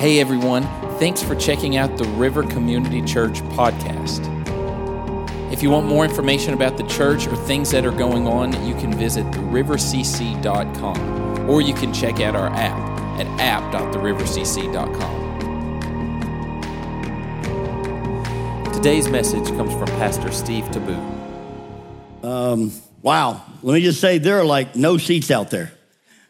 Hey everyone, thanks for checking out the River Community Church podcast. If you want more information about the church or things that are going on, you can visit therivercc.com or you can check out our app at app.therivercc.com. Today's message comes from Pastor Steve Taboo. Um, wow. Let me just say, there are like no seats out there.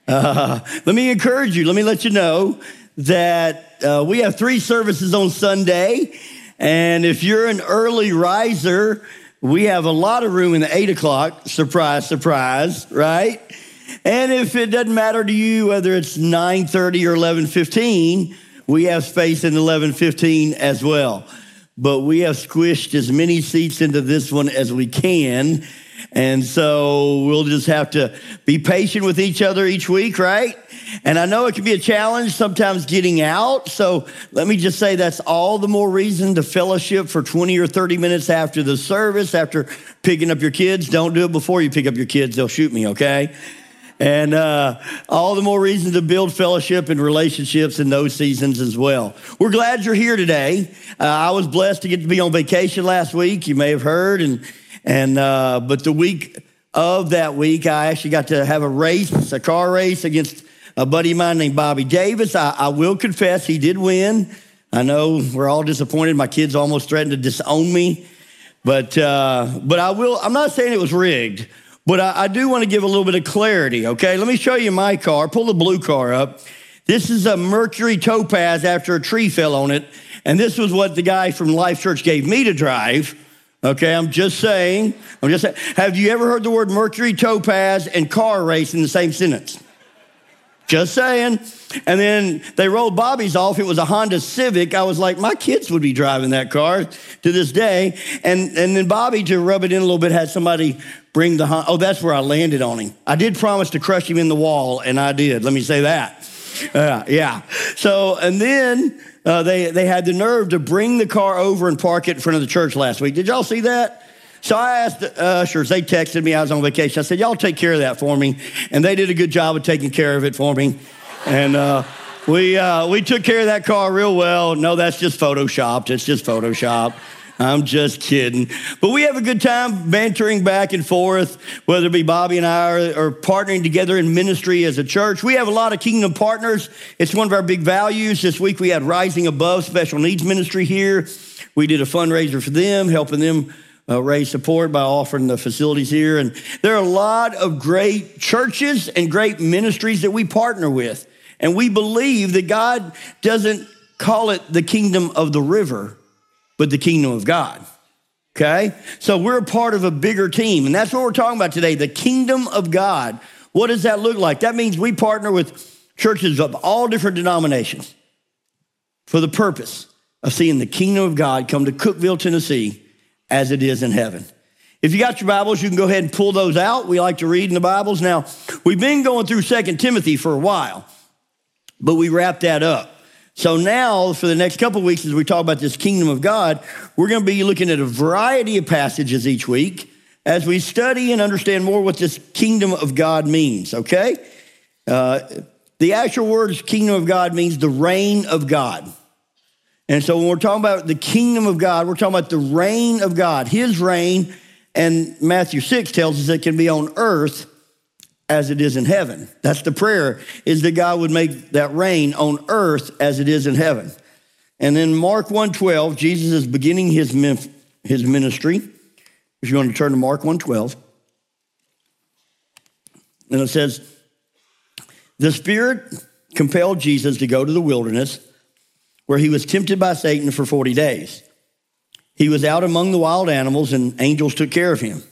Uh, let me encourage you. Let me let you know that uh, we have three services on Sunday. And if you're an early riser, we have a lot of room in the eight o'clock. Surprise, surprise, right? And if it doesn't matter to you whether it's 9:30 or 11:15, we have space in 11:15 as well. But we have squished as many seats into this one as we can. And so we'll just have to be patient with each other each week, right? And I know it can be a challenge sometimes getting out. So let me just say that's all the more reason to fellowship for 20 or 30 minutes after the service, after picking up your kids. Don't do it before you pick up your kids, they'll shoot me, okay? And uh, all the more reason to build fellowship and relationships in those seasons as well. We're glad you're here today. Uh, I was blessed to get to be on vacation last week. You may have heard, and and uh, but the week of that week, I actually got to have a race, a car race against a buddy of mine named Bobby Davis. I, I will confess he did win. I know we're all disappointed. My kids almost threatened to disown me, but uh, but I will. I'm not saying it was rigged, but I, I do want to give a little bit of clarity. Okay, let me show you my car. Pull the blue car up. This is a Mercury Topaz after a tree fell on it, and this was what the guy from Life Church gave me to drive. Okay, I'm just saying. I'm just saying. Have you ever heard the word Mercury Topaz and car race in the same sentence? Just saying. And then they rolled Bobby's off. It was a Honda Civic. I was like, my kids would be driving that car to this day. And, and then Bobby, to rub it in a little bit, had somebody bring the Honda. Oh, that's where I landed on him. I did promise to crush him in the wall, and I did. Let me say that. Uh, yeah. So, and then uh, they, they had the nerve to bring the car over and park it in front of the church last week. Did y'all see that? So I asked the ushers, they texted me, I was on vacation. I said, Y'all take care of that for me. And they did a good job of taking care of it for me. And uh, we, uh, we took care of that car real well. No, that's just photoshopped. It's just photoshopped. I'm just kidding. But we have a good time bantering back and forth, whether it be Bobby and I or, partnering together in ministry as a church. We have a lot of kingdom partners. It's one of our big values. This week we had Rising Above Special Needs Ministry here. We did a fundraiser for them, helping them uh, raise support by offering the facilities here. And there are a lot of great churches and great ministries that we partner with. And we believe that God doesn't call it the kingdom of the river but the kingdom of God. Okay? So we're a part of a bigger team, and that's what we're talking about today the kingdom of God. What does that look like? That means we partner with churches of all different denominations for the purpose of seeing the kingdom of God come to Cookeville, Tennessee, as it is in heaven. If you got your Bibles, you can go ahead and pull those out. We like to read in the Bibles. Now, we've been going through Second Timothy for a while, but we wrapped that up. So now, for the next couple weeks, as we talk about this kingdom of God, we're going to be looking at a variety of passages each week as we study and understand more what this kingdom of God means, okay? Uh, the actual words kingdom of God means the reign of God. And so when we're talking about the kingdom of God, we're talking about the reign of God, his reign. And Matthew 6 tells us it can be on earth as it is in heaven. That's the prayer, is that God would make that rain on earth as it is in heaven. And then Mark 1.12, Jesus is beginning his, his ministry. If you want to turn to Mark 1.12. And it says, the Spirit compelled Jesus to go to the wilderness where he was tempted by Satan for 40 days. He was out among the wild animals and angels took care of him.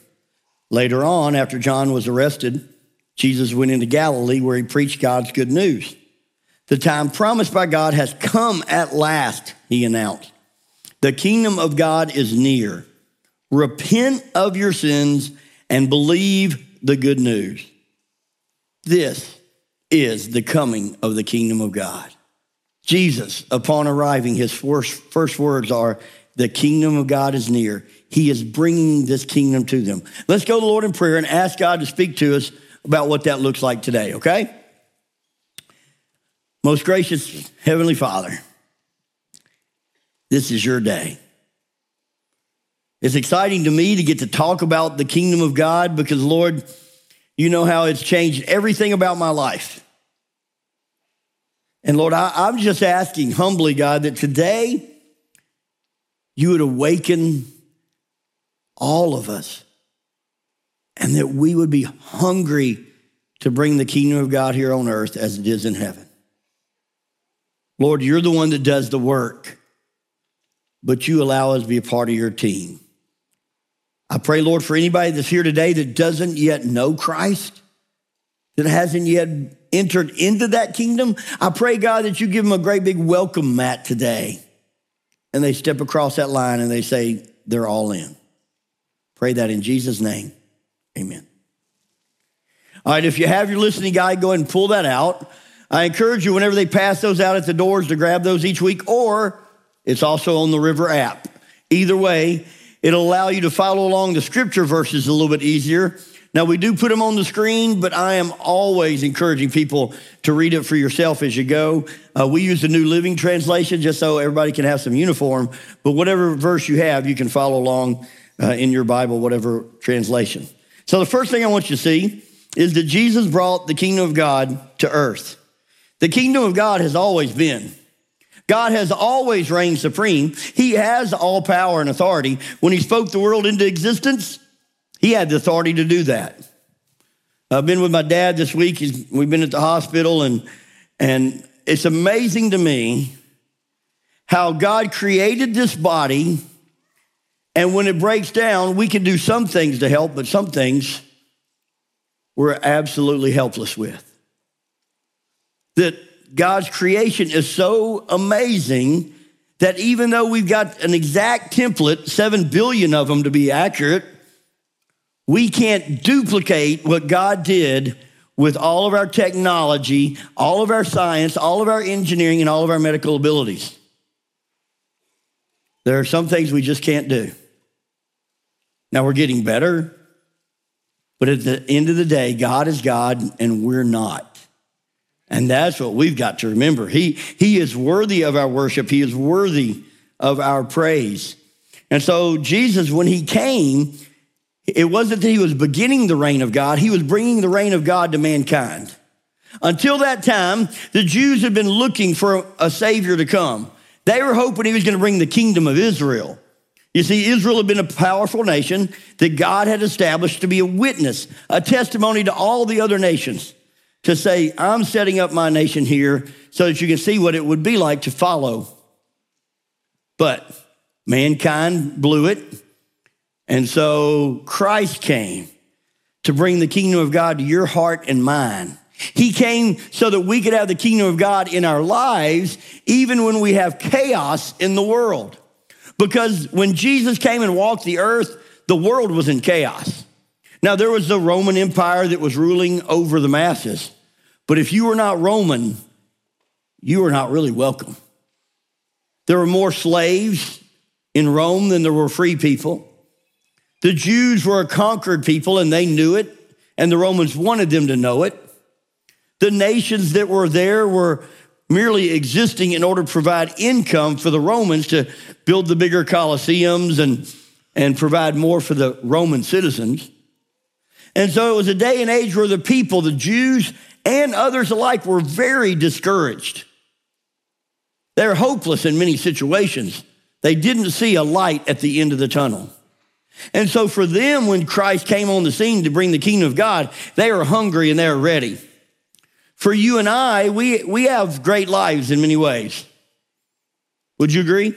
Later on, after John was arrested, Jesus went into Galilee where he preached God's good news. The time promised by God has come at last, he announced. The kingdom of God is near. Repent of your sins and believe the good news. This is the coming of the kingdom of God. Jesus, upon arriving, his first, first words are, The kingdom of God is near. He is bringing this kingdom to them. Let's go to the Lord in prayer and ask God to speak to us about what that looks like today, okay? Most gracious Heavenly Father, this is your day. It's exciting to me to get to talk about the kingdom of God because, Lord, you know how it's changed everything about my life. And Lord, I, am just asking humbly, God, that today you would awaken all of us and that we would be hungry to bring the kingdom of God here on earth as it is in heaven. Lord, you're the one that does the work, but you allow us to be a part of your team. I pray, Lord, for anybody that's here today that doesn't yet know Christ, that hasn't yet entered into that kingdom. I pray, God, that you give them a great big welcome mat today. And they step across that line and they say, they're all in. Pray that in Jesus' name. Amen. All right, if you have your listening guide, go ahead and pull that out. I encourage you, whenever they pass those out at the doors, to grab those each week, or it's also on the River app. Either way, it'll allow you to follow along the scripture verses a little bit easier. Now, we do put them on the screen, but I am always encouraging people to read it for yourself as you go. Uh, we use the New Living Translation just so everybody can have some uniform, but whatever verse you have, you can follow along uh, in your Bible, whatever translation. So, the first thing I want you to see is that Jesus brought the kingdom of God to earth. The kingdom of God has always been. God has always reigned supreme. He has all power and authority. When he spoke the world into existence, he had the authority to do that. I've been with my dad this week. He's, we've been at the hospital, and, and it's amazing to me how God created this body. And when it breaks down, we can do some things to help, but some things we're absolutely helpless with. That God's creation is so amazing that even though we've got an exact template, seven billion of them to be accurate, we can't duplicate what God did with all of our technology, all of our science, all of our engineering, and all of our medical abilities. There are some things we just can't do. Now we're getting better, but at the end of the day, God is God and we're not. And that's what we've got to remember. He, he is worthy of our worship, He is worthy of our praise. And so, Jesus, when He came, it wasn't that He was beginning the reign of God, He was bringing the reign of God to mankind. Until that time, the Jews had been looking for a Savior to come. They were hoping He was going to bring the kingdom of Israel. You see, Israel had been a powerful nation that God had established to be a witness, a testimony to all the other nations to say, I'm setting up my nation here so that you can see what it would be like to follow. But mankind blew it. And so Christ came to bring the kingdom of God to your heart and mine. He came so that we could have the kingdom of God in our lives, even when we have chaos in the world. Because when Jesus came and walked the earth, the world was in chaos. Now, there was the Roman Empire that was ruling over the masses. But if you were not Roman, you were not really welcome. There were more slaves in Rome than there were free people. The Jews were a conquered people and they knew it, and the Romans wanted them to know it. The nations that were there were merely existing in order to provide income for the Romans to build the bigger colosseums and, and provide more for the Roman citizens. And so it was a day and age where the people, the Jews and others alike, were very discouraged. They were hopeless in many situations. They didn't see a light at the end of the tunnel. And so for them, when Christ came on the scene to bring the kingdom of God, they were hungry and they were ready. For you and I, we, we have great lives in many ways. Would you agree?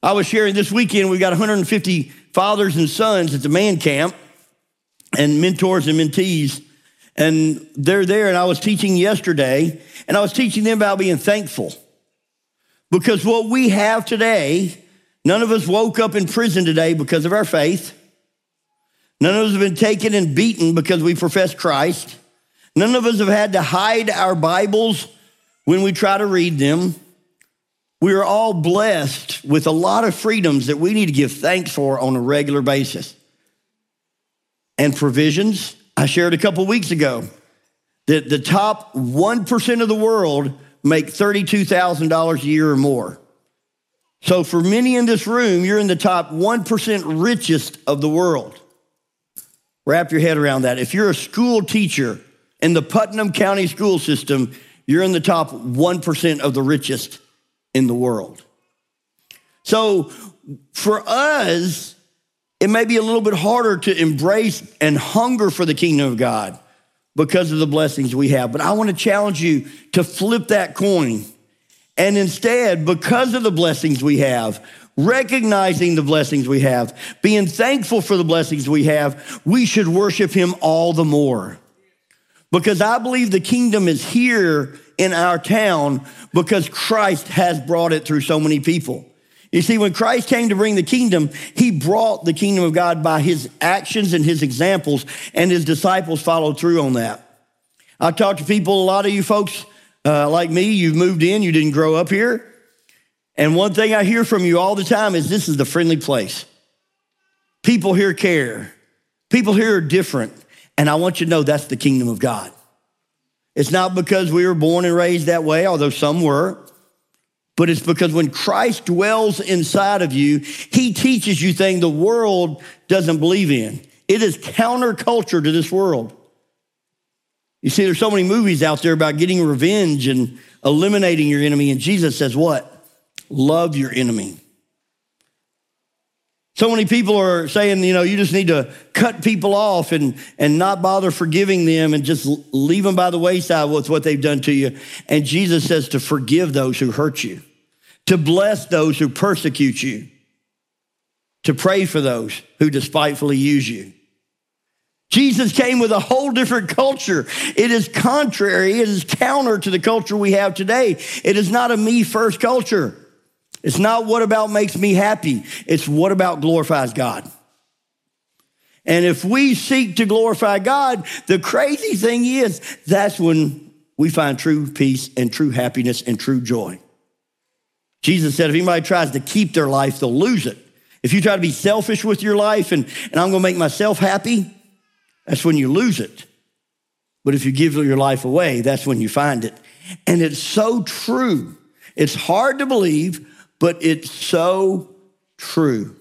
I was sharing this weekend, we got 150 fathers and sons at the man camp and mentors and mentees. And they're there, and I was teaching yesterday, and I was teaching them about being thankful. Because what we have today, none of us woke up in prison today because of our faith. None of us have been taken and beaten because we profess Christ. None of us have had to hide our Bibles when we try to read them. We are all blessed with a lot of freedoms that we need to give thanks for on a regular basis and provisions. I shared a couple weeks ago that the top 1% of the world make $32,000 a year or more. So, for many in this room, you're in the top 1% richest of the world. Wrap your head around that. If you're a school teacher in the Putnam County school system, you're in the top 1% of the richest in the world. So, for us, it may be a little bit harder to embrace and hunger for the kingdom of God because of the blessings we have. But I want to challenge you to flip that coin. And instead, because of the blessings we have, recognizing the blessings we have, being thankful for the blessings we have, we should worship Him all the more. Because I believe the kingdom is here in our town because Christ has brought it through so many people. You see, when Christ came to bring the kingdom, he brought the kingdom of God by his actions and his examples, and his disciples followed through on that. I talk to people, a lot of you folks uh, like me, you've moved in, you didn't grow up here. And one thing I hear from you all the time is this is the friendly place. People here care, people here are different. And I want you to know that's the kingdom of God. It's not because we were born and raised that way, although some were, but it's because when Christ dwells inside of you, he teaches you things the world doesn't believe in. It is counterculture to this world. You see, there's so many movies out there about getting revenge and eliminating your enemy, and Jesus says, What? Love your enemy. So many people are saying, you know, you just need to cut people off and, and not bother forgiving them and just leave them by the wayside with what they've done to you. And Jesus says to forgive those who hurt you, to bless those who persecute you, to pray for those who despitefully use you. Jesus came with a whole different culture. It is contrary, it is counter to the culture we have today. It is not a me first culture. It's not what about makes me happy, it's what about glorifies God. And if we seek to glorify God, the crazy thing is that's when we find true peace and true happiness and true joy. Jesus said, if anybody tries to keep their life, they'll lose it. If you try to be selfish with your life and, and I'm gonna make myself happy, that's when you lose it. But if you give your life away, that's when you find it. And it's so true. It's hard to believe, but it's so true.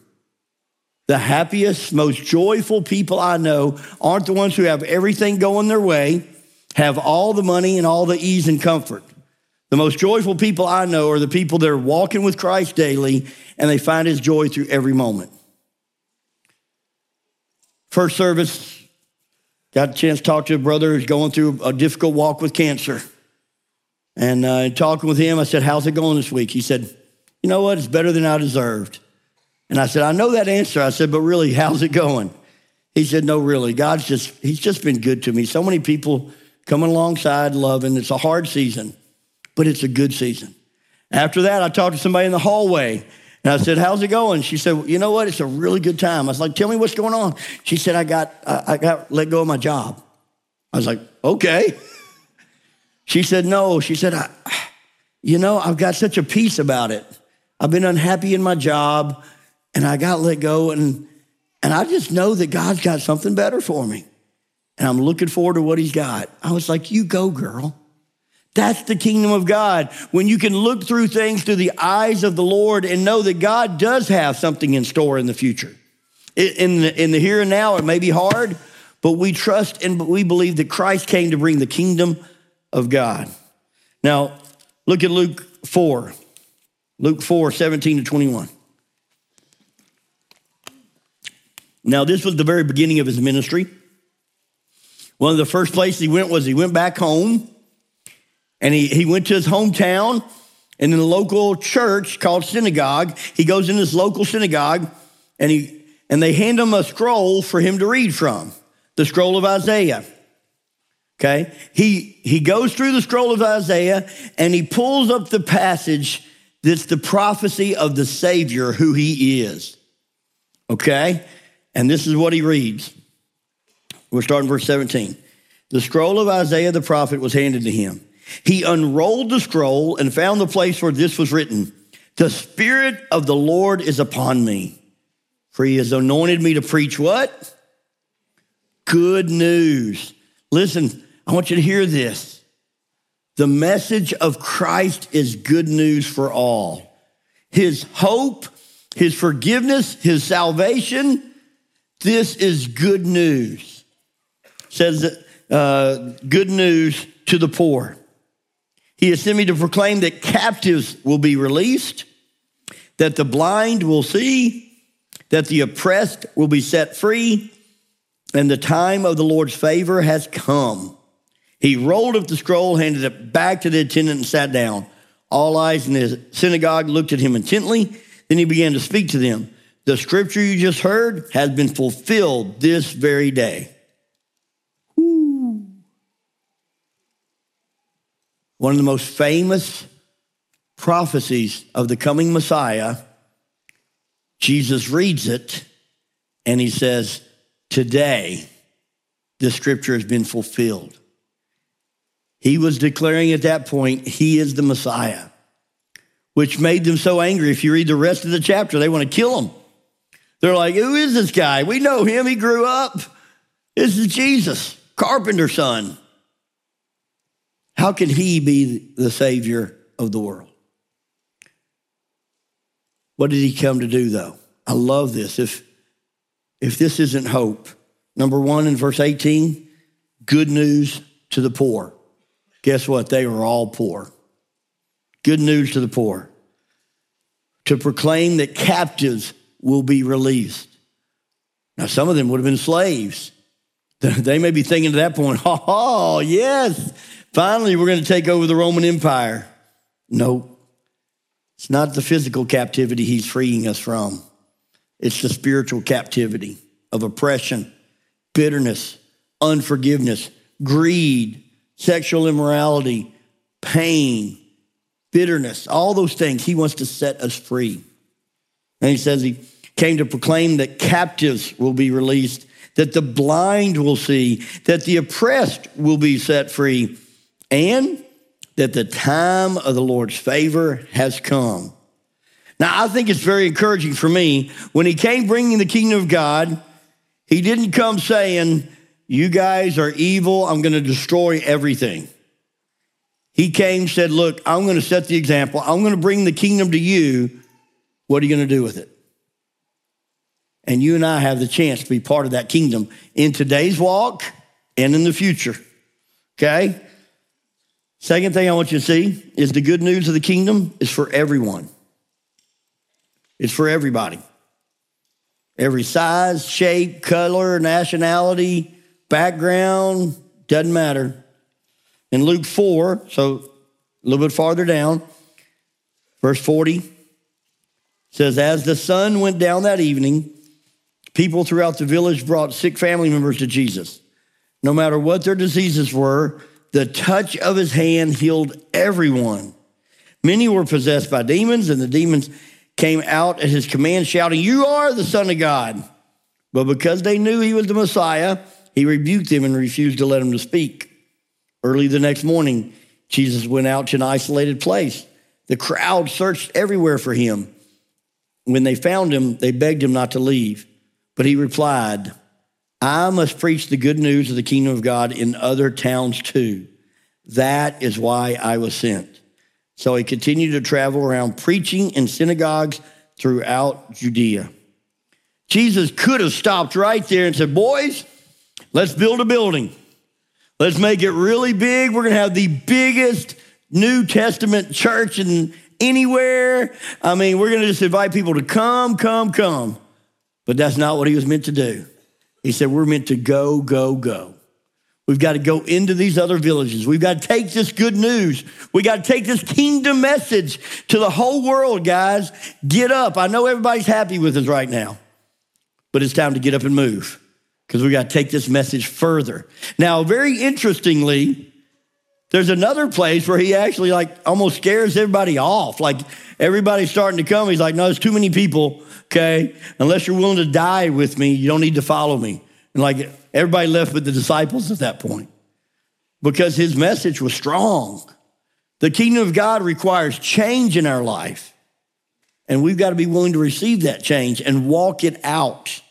The happiest, most joyful people I know aren't the ones who have everything going their way, have all the money and all the ease and comfort. The most joyful people I know are the people that are walking with Christ daily and they find his joy through every moment. First service, got a chance to talk to a brother who's going through a difficult walk with cancer. And uh, talking with him, I said, How's it going this week? He said, you know what? It's better than I deserved. And I said, I know that answer. I said, but really, how's it going? He said, no, really. God's just, he's just been good to me. So many people coming alongside, loving. It's a hard season, but it's a good season. After that, I talked to somebody in the hallway and I said, how's it going? She said, you know what? It's a really good time. I was like, tell me what's going on. She said, I got, I got let go of my job. I was like, okay. She said, no. She said, I, you know, I've got such a peace about it. I've been unhappy in my job and I got let go and and I just know that God's got something better for me. And I'm looking forward to what he's got. I was like, you go, girl. That's the kingdom of God. When you can look through things through the eyes of the Lord and know that God does have something in store in the future. In the, in the here and now, it may be hard, but we trust and we believe that Christ came to bring the kingdom of God. Now, look at Luke 4. Luke 4 17 to 21. Now, this was the very beginning of his ministry. One of the first places he went was he went back home and he, he went to his hometown and in a local church called synagogue. He goes in this local synagogue and he and they hand him a scroll for him to read from, the scroll of Isaiah. Okay? He he goes through the scroll of Isaiah and he pulls up the passage that's the prophecy of the Savior, who he is. Okay? And this is what he reads. We're starting verse 17. The scroll of Isaiah the prophet was handed to him. He unrolled the scroll and found the place where this was written The Spirit of the Lord is upon me, for he has anointed me to preach what? Good news. Listen, I want you to hear this. The message of Christ is good news for all. his hope, his forgiveness, his salvation. This is good news. says uh, good news to the poor. He has sent me to proclaim that captives will be released, that the blind will see, that the oppressed will be set free, and the time of the Lord's favor has come. He rolled up the scroll, handed it back to the attendant, and sat down. All eyes in the synagogue looked at him intently. Then he began to speak to them. The scripture you just heard has been fulfilled this very day. Woo. One of the most famous prophecies of the coming Messiah, Jesus reads it and he says, Today, the scripture has been fulfilled. He was declaring at that point, He is the Messiah, which made them so angry. If you read the rest of the chapter, they want to kill him. They're like, Who is this guy? We know him. He grew up. This is Jesus, carpenter's son. How can he be the Savior of the world? What did he come to do, though? I love this. If, if this isn't hope, number one in verse 18, good news to the poor. Guess what? They were all poor. Good news to the poor. To proclaim that captives will be released. Now, some of them would have been slaves. They may be thinking at that point, oh, yes, finally we're going to take over the Roman Empire. No, it's not the physical captivity he's freeing us from, it's the spiritual captivity of oppression, bitterness, unforgiveness, greed, sexual immorality, pain, bitterness, all those things. He wants to set us free. And he says he came to proclaim that captives will be released, that the blind will see, that the oppressed will be set free, and that the time of the Lord's favor has come. Now, I think it's very encouraging for me. When he came bringing the kingdom of God, he didn't come saying, You guys are evil. I'm going to destroy everything. He came, said, Look, I'm going to set the example. I'm going to bring the kingdom to you. What are you going to do with it? And you and I have the chance to be part of that kingdom in today's walk and in the future. Okay? Second thing I want you to see is the good news of the kingdom is for everyone. It's for everybody. Every size, shape, color, nationality, background, doesn't matter. In Luke 4, so a little bit farther down, verse 40 says, As the sun went down that evening, people throughout the village brought sick family members to Jesus. No matter what their diseases were, the touch of his hand healed everyone. Many were possessed by demons, and the demons came out at his command, shouting, You are the Son of God. But because they knew he was the Messiah, he rebuked them and refused to let them to speak. Early the next morning, Jesus went out to an isolated place. The crowd searched everywhere for him. When they found him, they begged him not to leave. But he replied, I must preach the good news of the kingdom of God in other towns too. That is why I was sent. So he continued to travel around preaching in synagogues throughout Judea. Jesus could have stopped right there and said, Boys, let's build a building. Let's make it really big. We're going to have the biggest New Testament church in anywhere. I mean, we're going to just invite people to come, come, come. But that's not what he was meant to do. He said, We're meant to go, go, go. We've got to go into these other villages. We've got to take this good news. We got to take this kingdom message to the whole world, guys. Get up. I know everybody's happy with us right now, but it's time to get up and move because we got to take this message further. Now, very interestingly, there's another place where he actually like almost scares everybody off. Like everybody's starting to come. He's like, no, there's too many people. Okay. Unless you're willing to die with me, you don't need to follow me. And like everybody left with the disciples at that point because his message was strong. The kingdom of God requires change in our life. And we've got to be willing to receive that change and walk it out.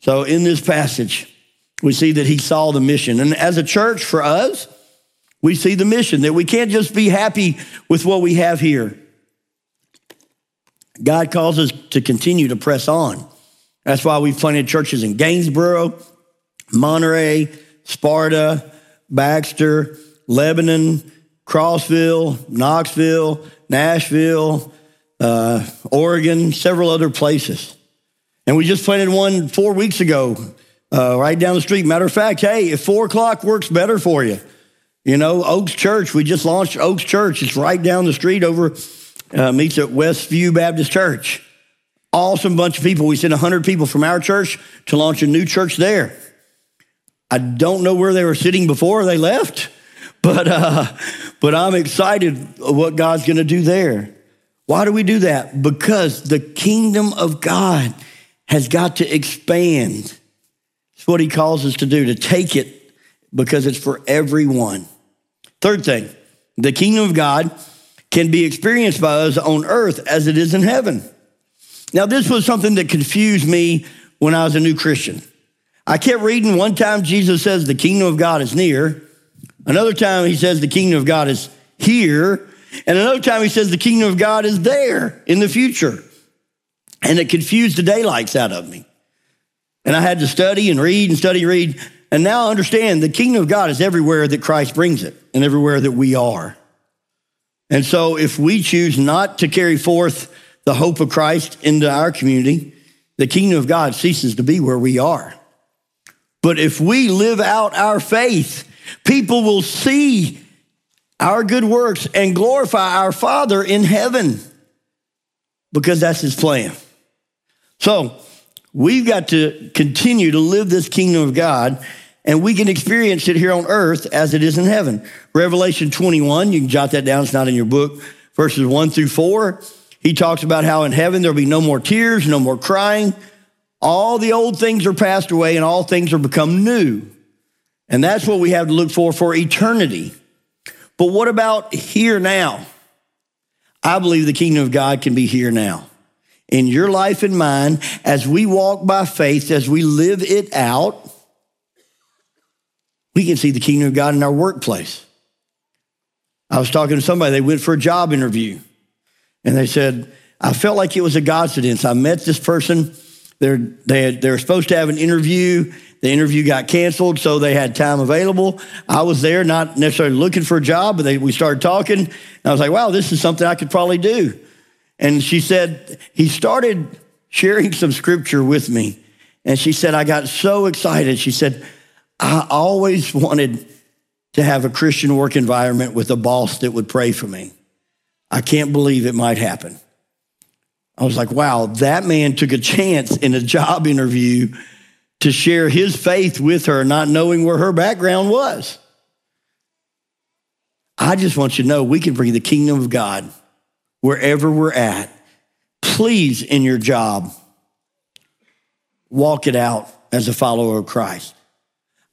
So in this passage, we see that he saw the mission. And as a church, for us, we see the mission that we can't just be happy with what we have here. God calls us to continue to press on. That's why we've planted churches in Gainsboro, Monterey, Sparta, Baxter, Lebanon, Crossville, Knoxville, Nashville, uh, Oregon, several other places. And we just planted one four weeks ago, uh, right down the street. Matter of fact, hey, if four o'clock works better for you, you know, Oaks Church, we just launched Oaks Church. It's right down the street over, uh, meets at Westview Baptist Church. Awesome bunch of people. We sent 100 people from our church to launch a new church there. I don't know where they were sitting before they left, but, uh, but I'm excited what God's going to do there. Why do we do that? Because the kingdom of God has got to expand. It's what he calls us to do, to take it because it's for everyone. Third thing, the kingdom of God can be experienced by us on earth as it is in heaven. Now, this was something that confused me when I was a new Christian. I kept reading one time Jesus says the kingdom of God is near. Another time he says the kingdom of God is here. And another time he says the kingdom of God is there in the future. And it confused the daylights out of me. And I had to study and read and study and read. And now I understand the kingdom of God is everywhere that Christ brings it and everywhere that we are. And so if we choose not to carry forth the hope of Christ into our community, the kingdom of God ceases to be where we are. But if we live out our faith, people will see our good works and glorify our Father in heaven because that's his plan. So we've got to continue to live this kingdom of God and we can experience it here on earth as it is in heaven. Revelation 21, you can jot that down, it's not in your book, verses 1 through 4. He talks about how in heaven there'll be no more tears, no more crying. All the old things are passed away and all things are become new. And that's what we have to look for for eternity. But what about here now? I believe the kingdom of God can be here now. In your life and mine, as we walk by faith, as we live it out, we can see the kingdom of God in our workplace. I was talking to somebody, they went for a job interview. And they said, I felt like it was a coincidence. I met this person. They're, they, had, they were supposed to have an interview. The interview got canceled, so they had time available. I was there, not necessarily looking for a job, but they, we started talking. And I was like, wow, this is something I could probably do. And she said, he started sharing some scripture with me. And she said, I got so excited. She said, I always wanted to have a Christian work environment with a boss that would pray for me. I can't believe it might happen. I was like, wow, that man took a chance in a job interview to share his faith with her, not knowing where her background was. I just want you to know we can bring the kingdom of God wherever we're at. Please, in your job, walk it out as a follower of Christ.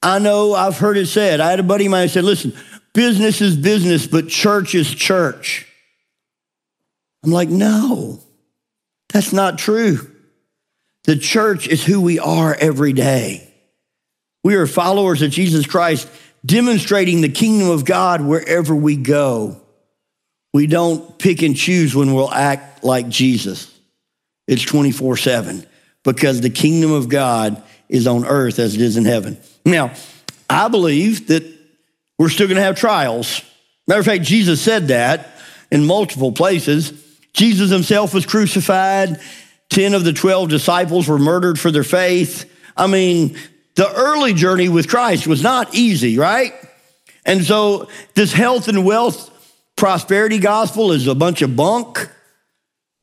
I know I've heard it said. I had a buddy of mine said, listen, business is business, but church is church. I'm like, no, that's not true. The church is who we are every day. We are followers of Jesus Christ, demonstrating the kingdom of God wherever we go. We don't pick and choose when we'll act like Jesus. It's 24 7 because the kingdom of God is on earth as it is in heaven. Now, I believe that we're still going to have trials. Matter of fact, Jesus said that in multiple places. Jesus himself was crucified. 10 of the 12 disciples were murdered for their faith. I mean, the early journey with Christ was not easy, right? And so this health and wealth prosperity gospel is a bunch of bunk.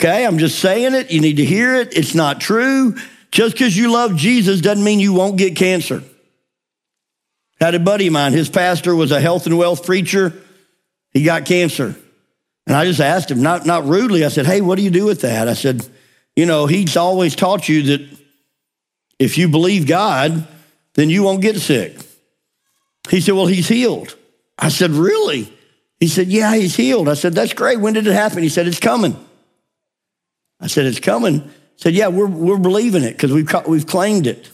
Okay, I'm just saying it. You need to hear it. It's not true. Just because you love Jesus doesn't mean you won't get cancer. Had a buddy of mine, his pastor was a health and wealth preacher. He got cancer. And I just asked him, not, not rudely, I said, Hey, what do you do with that? I said, You know, he's always taught you that if you believe God, then you won't get sick. He said, Well, he's healed. I said, Really? He said, Yeah, he's healed. I said, That's great. When did it happen? He said, It's coming. I said, It's coming. He said, Yeah, we're, we're believing it because we've, we've claimed it.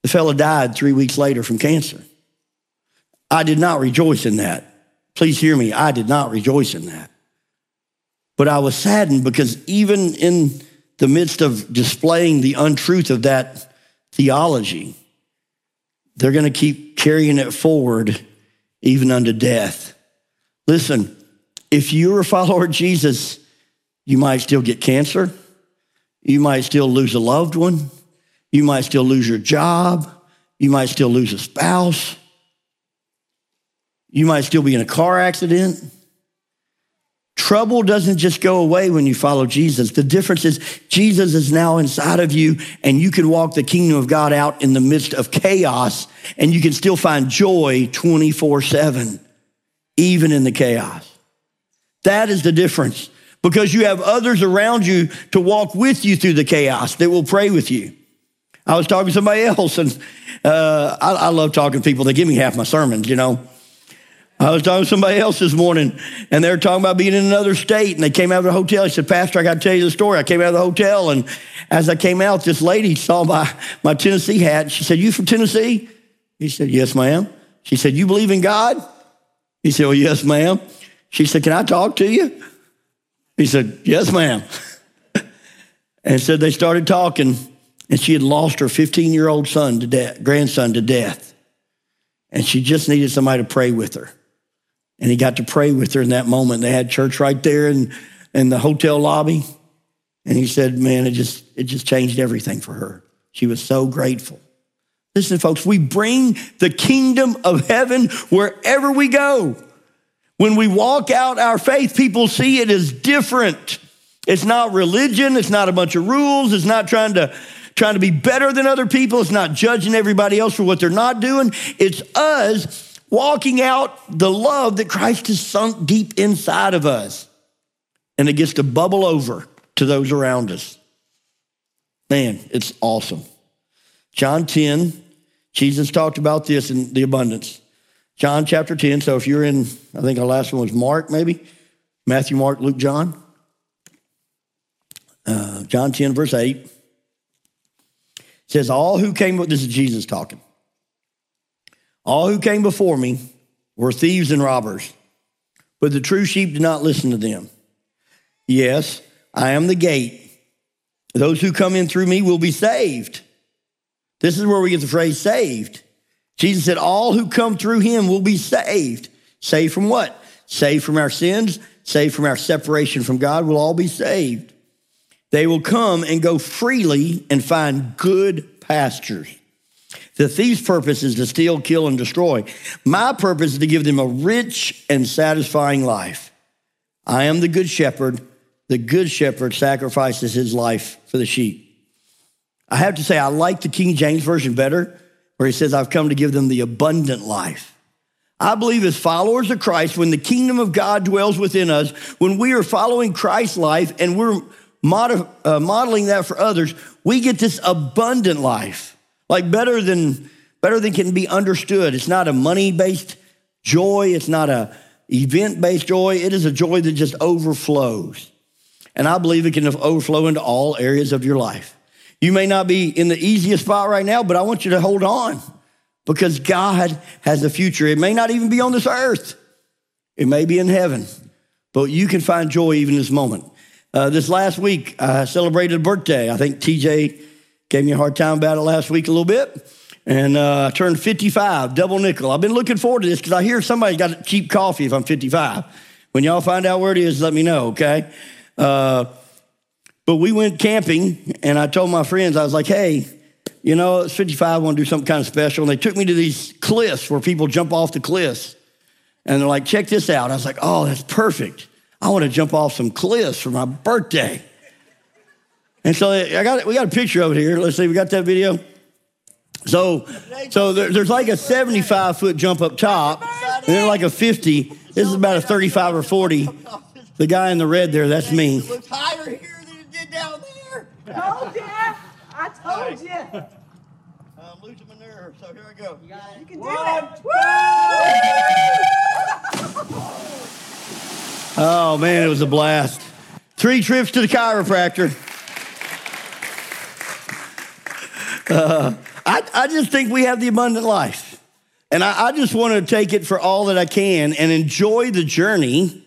The fellow died three weeks later from cancer. I did not rejoice in that. Please hear me. I did not rejoice in that. But I was saddened because even in the midst of displaying the untruth of that theology, they're going to keep carrying it forward even unto death. Listen, if you're a follower of Jesus, you might still get cancer. You might still lose a loved one. You might still lose your job. You might still lose a spouse. You might still be in a car accident. Trouble doesn't just go away when you follow Jesus. The difference is Jesus is now inside of you and you can walk the kingdom of God out in the midst of chaos and you can still find joy 24 7, even in the chaos. That is the difference because you have others around you to walk with you through the chaos that will pray with you. I was talking to somebody else and uh, I, I love talking to people. They give me half my sermons, you know. I was talking to somebody else this morning, and they were talking about being in another state, and they came out of the hotel. He said, Pastor, I got to tell you the story. I came out of the hotel, and as I came out, this lady saw my, my Tennessee hat. She said, You from Tennessee? He said, Yes, ma'am. She said, You believe in God? He said, Well, yes, ma'am. She said, Can I talk to you? He said, Yes, ma'am. and said they started talking, and she had lost her 15 year old son to death, grandson to death. And she just needed somebody to pray with her. And he got to pray with her in that moment. They had church right there in, in the hotel lobby. And he said, man, it just, it just changed everything for her. She was so grateful. Listen, folks, we bring the kingdom of heaven wherever we go. When we walk out our faith, people see it as different. It's not religion. It's not a bunch of rules. It's not trying to, trying to be better than other people. It's not judging everybody else for what they're not doing. It's us walking out the love that Christ has sunk deep inside of us. And it gets to bubble over to those around us. Man, it's awesome. John 10, Jesus talked about this in the abundance. John chapter 10. So if you're in, I think our last one was Mark, maybe Matthew, Mark, Luke, John. Uh, John 10, verse 8 says, All who came, this is Jesus talking. All who came before me were thieves and robbers, but the true sheep did not listen to them. Yes, I am the gate. Those who come in through me will be saved. This is where we get the phrase saved. Jesus said, All who come through him will be saved. Saved from what? Saved from our sins, saved from our separation from God, will all be saved. They will come and go freely and find good pastures. The thief's purpose is to steal, kill, and destroy. My purpose is to give them a rich and satisfying life. I am the good shepherd. The good shepherd sacrifices his life for the sheep. I have to say, I like the King James Version better, where he says, I've come to give them the abundant life. I believe as followers of Christ, when the kingdom of God dwells within us, when we are following Christ's life and we're uh, modeling that for others, we get this abundant life like better than better than can be understood. It's not a money-based joy, it's not a event-based joy. It is a joy that just overflows. And I believe it can overflow into all areas of your life. You may not be in the easiest spot right now, but I want you to hold on because God has a future. It may not even be on this earth. It may be in heaven, but you can find joy even in this moment. Uh, this last week, I celebrated a birthday. I think TJ Gave me a hard time about it last week a little bit. And uh, I turned 55, double nickel. I've been looking forward to this because I hear somebody's got cheap coffee if I'm 55. When y'all find out where it is, let me know, okay? Uh, but we went camping, and I told my friends, I was like, hey, you know, it's 55, I want to do something kind of special. And they took me to these cliffs where people jump off the cliffs. And they're like, check this out. I was like, oh, that's perfect. I want to jump off some cliffs for my birthday. And so I got we got a picture of it here. Let's see, we got that video. So, so there, there's like a 75 foot jump up top, and then like a 50. This is about a 35 or 40. The guy in the red there, that's me. Down there. Told you. I told you. I'm losing my nerve, so here I go. You can do One, it. Oh man, it was a blast. Three trips to the chiropractor. Uh, I, I just think we have the abundant life. And I, I just want to take it for all that I can and enjoy the journey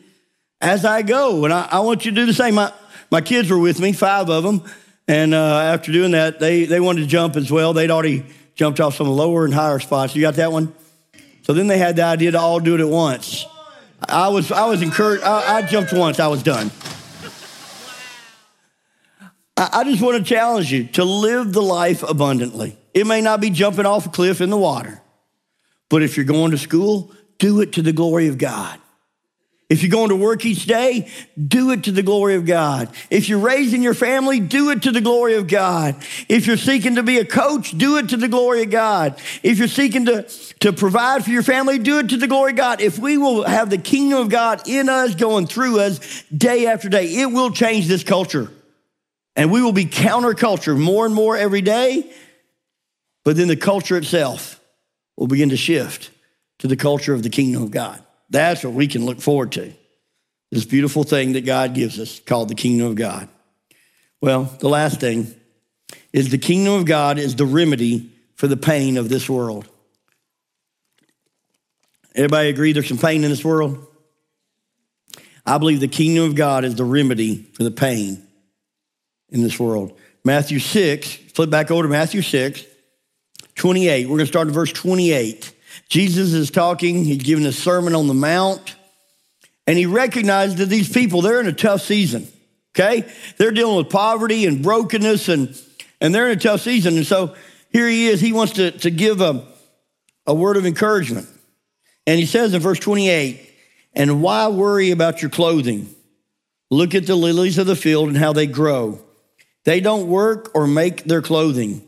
as I go. And I, I want you to do the same. My, my kids were with me, five of them. And uh, after doing that, they, they wanted to jump as well. They'd already jumped off some lower and higher spots. You got that one? So then they had the idea to all do it at once. I was, I was encouraged. I, I jumped once, I was done. I, I just want to challenge you to live the life abundantly. It may not be jumping off a cliff in the water, but if you're going to school, do it to the glory of God. If you're going to work each day, do it to the glory of God. If you're raising your family, do it to the glory of God. If you're seeking to be a coach, do it to the glory of God. If you're seeking to, to provide for your family, do it to the glory of God. If we will have the kingdom of God in us, going through us day after day, it will change this culture. And we will be counterculture more and more every day. But then the culture itself will begin to shift to the culture of the kingdom of God. That's what we can look forward to. This beautiful thing that God gives us called the kingdom of God. Well, the last thing is the kingdom of God is the remedy for the pain of this world. Everybody agree there's some pain in this world? I believe the kingdom of God is the remedy for the pain in this world. Matthew 6, flip back over to Matthew 6, 28. We're going to start at verse 28. Jesus is talking, he's giving a sermon on the Mount, and he recognized that these people, they're in a tough season, okay? They're dealing with poverty and brokenness, and, and they're in a tough season. And so here he is, he wants to, to give a, a word of encouragement. And he says in verse 28, and why worry about your clothing? Look at the lilies of the field and how they grow. They don't work or make their clothing.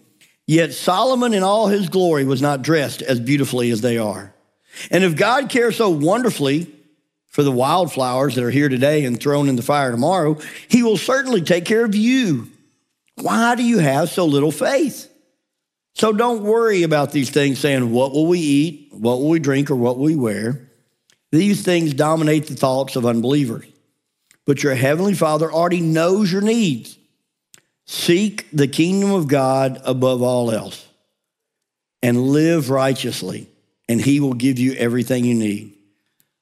Yet Solomon in all his glory was not dressed as beautifully as they are. And if God cares so wonderfully for the wildflowers that are here today and thrown in the fire tomorrow, he will certainly take care of you. Why do you have so little faith? So don't worry about these things saying, What will we eat? What will we drink? Or what will we wear? These things dominate the thoughts of unbelievers. But your heavenly Father already knows your needs. Seek the kingdom of God above all else and live righteously, and he will give you everything you need.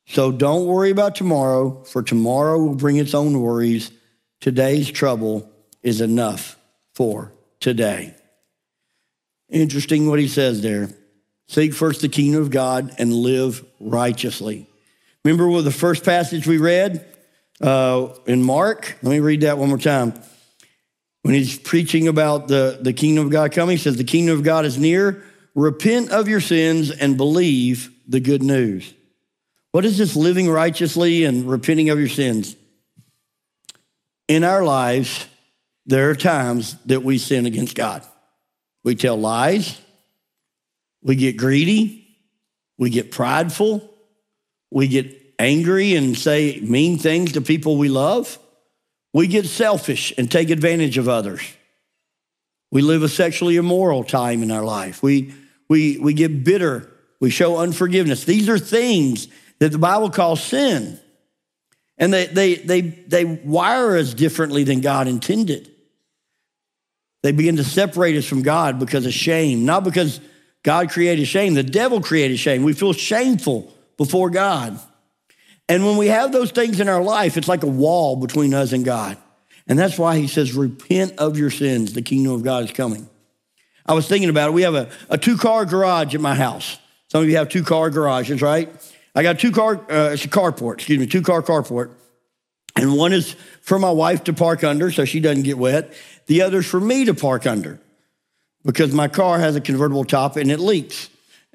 So don't worry about tomorrow, for tomorrow will bring its own worries. Today's trouble is enough for today. Interesting what he says there. Seek first the kingdom of God and live righteously. Remember what the first passage we read uh, in Mark? Let me read that one more time when he's preaching about the, the kingdom of God coming, he says, The kingdom of God is near. Repent of your sins and believe the good news. What is this living righteously and repenting of your sins? In our lives, there are times that we sin against God. We tell lies, we get greedy, we get prideful, we get angry and say mean things to people we love. We get selfish and take advantage of others. We live a sexually immoral time in our life. We, we, we get bitter. We show unforgiveness. These are things that the Bible calls sin. And they, they, they, they wire us differently than God intended. They begin to separate us from God because of shame, not because God created shame. The devil created shame. We feel shameful before God. And when we have those things in our life, it's like a wall between us and God. And that's why he says, repent of your sins. The kingdom of God is coming. I was thinking about it. We have a, a two car garage at my house. Some of you have two car garages, right? I got two car, uh, it's a carport, excuse me, two car carport. And one is for my wife to park under so she doesn't get wet. The other is for me to park under because my car has a convertible top and it leaks.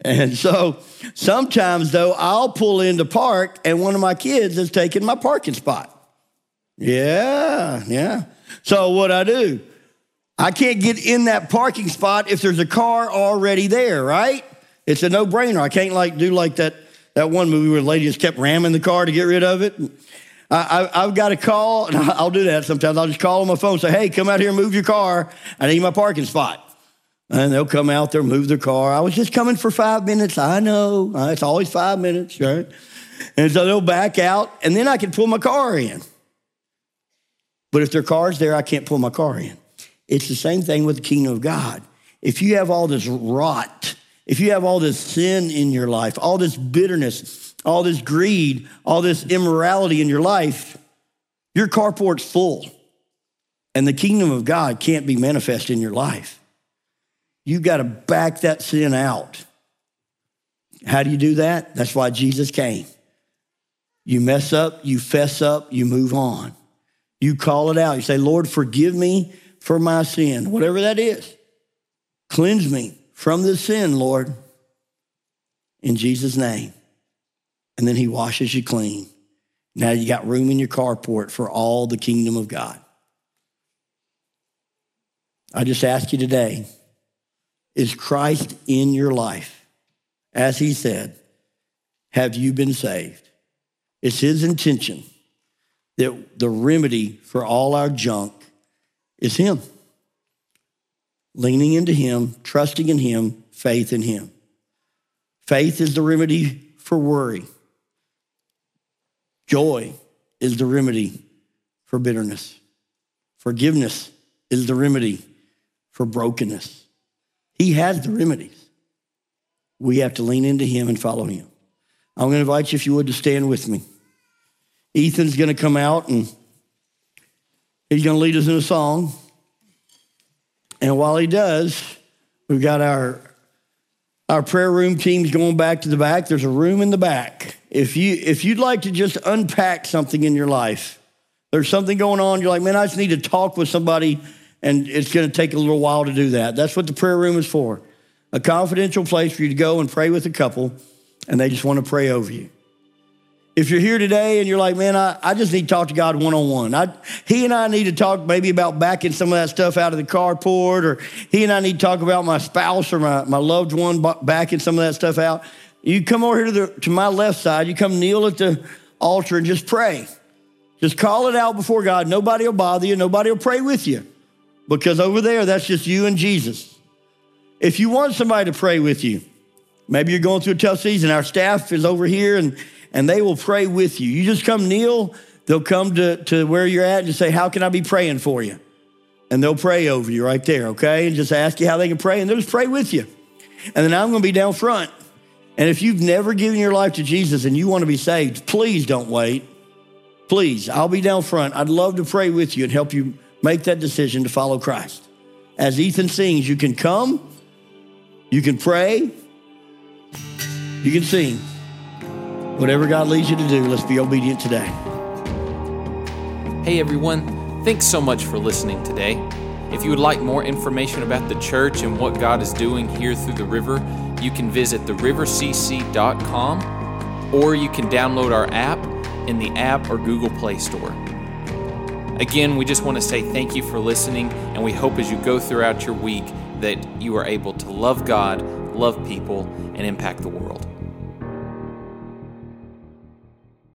And so sometimes, though, I'll pull into park and one of my kids has taken my parking spot. Yeah, yeah. So what I do, I can't get in that parking spot if there's a car already there, right? It's a no brainer. I can't like do like that, that one movie where the lady just kept ramming the car to get rid of it. I, have got to call, and I'll do that sometimes. I'll just call on my phone and say, hey, come out here and move your car. I need my parking spot. And they'll come out there, move their car. I was just coming for five minutes. I know. Uh, it's always five minutes, right? And so they'll back out, and then I can pull my car in. But if their car's there, I can't pull my car in. It's the same thing with the kingdom of God. If you have all this rot, if you have all this sin in your life, all this bitterness, all this greed, all this immorality in your life, your carport's full. And the kingdom of God can't be manifest in your life. You got to back that sin out. How do you do that? That's why Jesus came. You mess up, you fess up, you move on. You call it out. You say, Lord, forgive me for my sin, whatever that is. Cleanse me from this sin, Lord, in Jesus' name. And then he washes you clean. Now you got room in your carport for all the kingdom of God. I just ask you today is Christ in your life? As he said, have you been saved? It's his intention that the remedy for all our junk is him. Leaning into him, trusting in him, faith in him. Faith is the remedy for worry. Joy is the remedy for bitterness. Forgiveness is the remedy for brokenness. He has the remedies. We have to lean into him and follow him. I'm going to invite you, if you would, to stand with me. Ethan's going to come out and he's going to lead us in a song. And while he does, we've got our our prayer room teams going back to the back. There's a room in the back. If you if you'd like to just unpack something in your life, there's something going on. You're like, man, I just need to talk with somebody, and it's going to take a little while to do that. That's what the prayer room is for. A confidential place for you to go and pray with a couple, and they just want to pray over you. If you're here today and you're like, man, I, I just need to talk to God one on one. He and I need to talk maybe about backing some of that stuff out of the carport, or he and I need to talk about my spouse or my, my loved one backing some of that stuff out. You come over here to, the, to my left side, you come kneel at the altar and just pray. Just call it out before God. Nobody will bother you, nobody will pray with you because over there, that's just you and Jesus. If you want somebody to pray with you, maybe you're going through a tough season, our staff is over here and and they will pray with you. You just come kneel, they'll come to, to where you're at and say, How can I be praying for you? And they'll pray over you right there, okay? And just ask you how they can pray, and they'll just pray with you. And then I'm gonna be down front. And if you've never given your life to Jesus and you wanna be saved, please don't wait. Please, I'll be down front. I'd love to pray with you and help you make that decision to follow Christ. As Ethan sings, you can come, you can pray, you can sing. Whatever God leads you to do, let's be obedient today. Hey everyone, thanks so much for listening today. If you would like more information about the church and what God is doing here through the river, you can visit therivercc.com or you can download our app in the app or Google Play Store. Again, we just want to say thank you for listening, and we hope as you go throughout your week that you are able to love God, love people, and impact the world.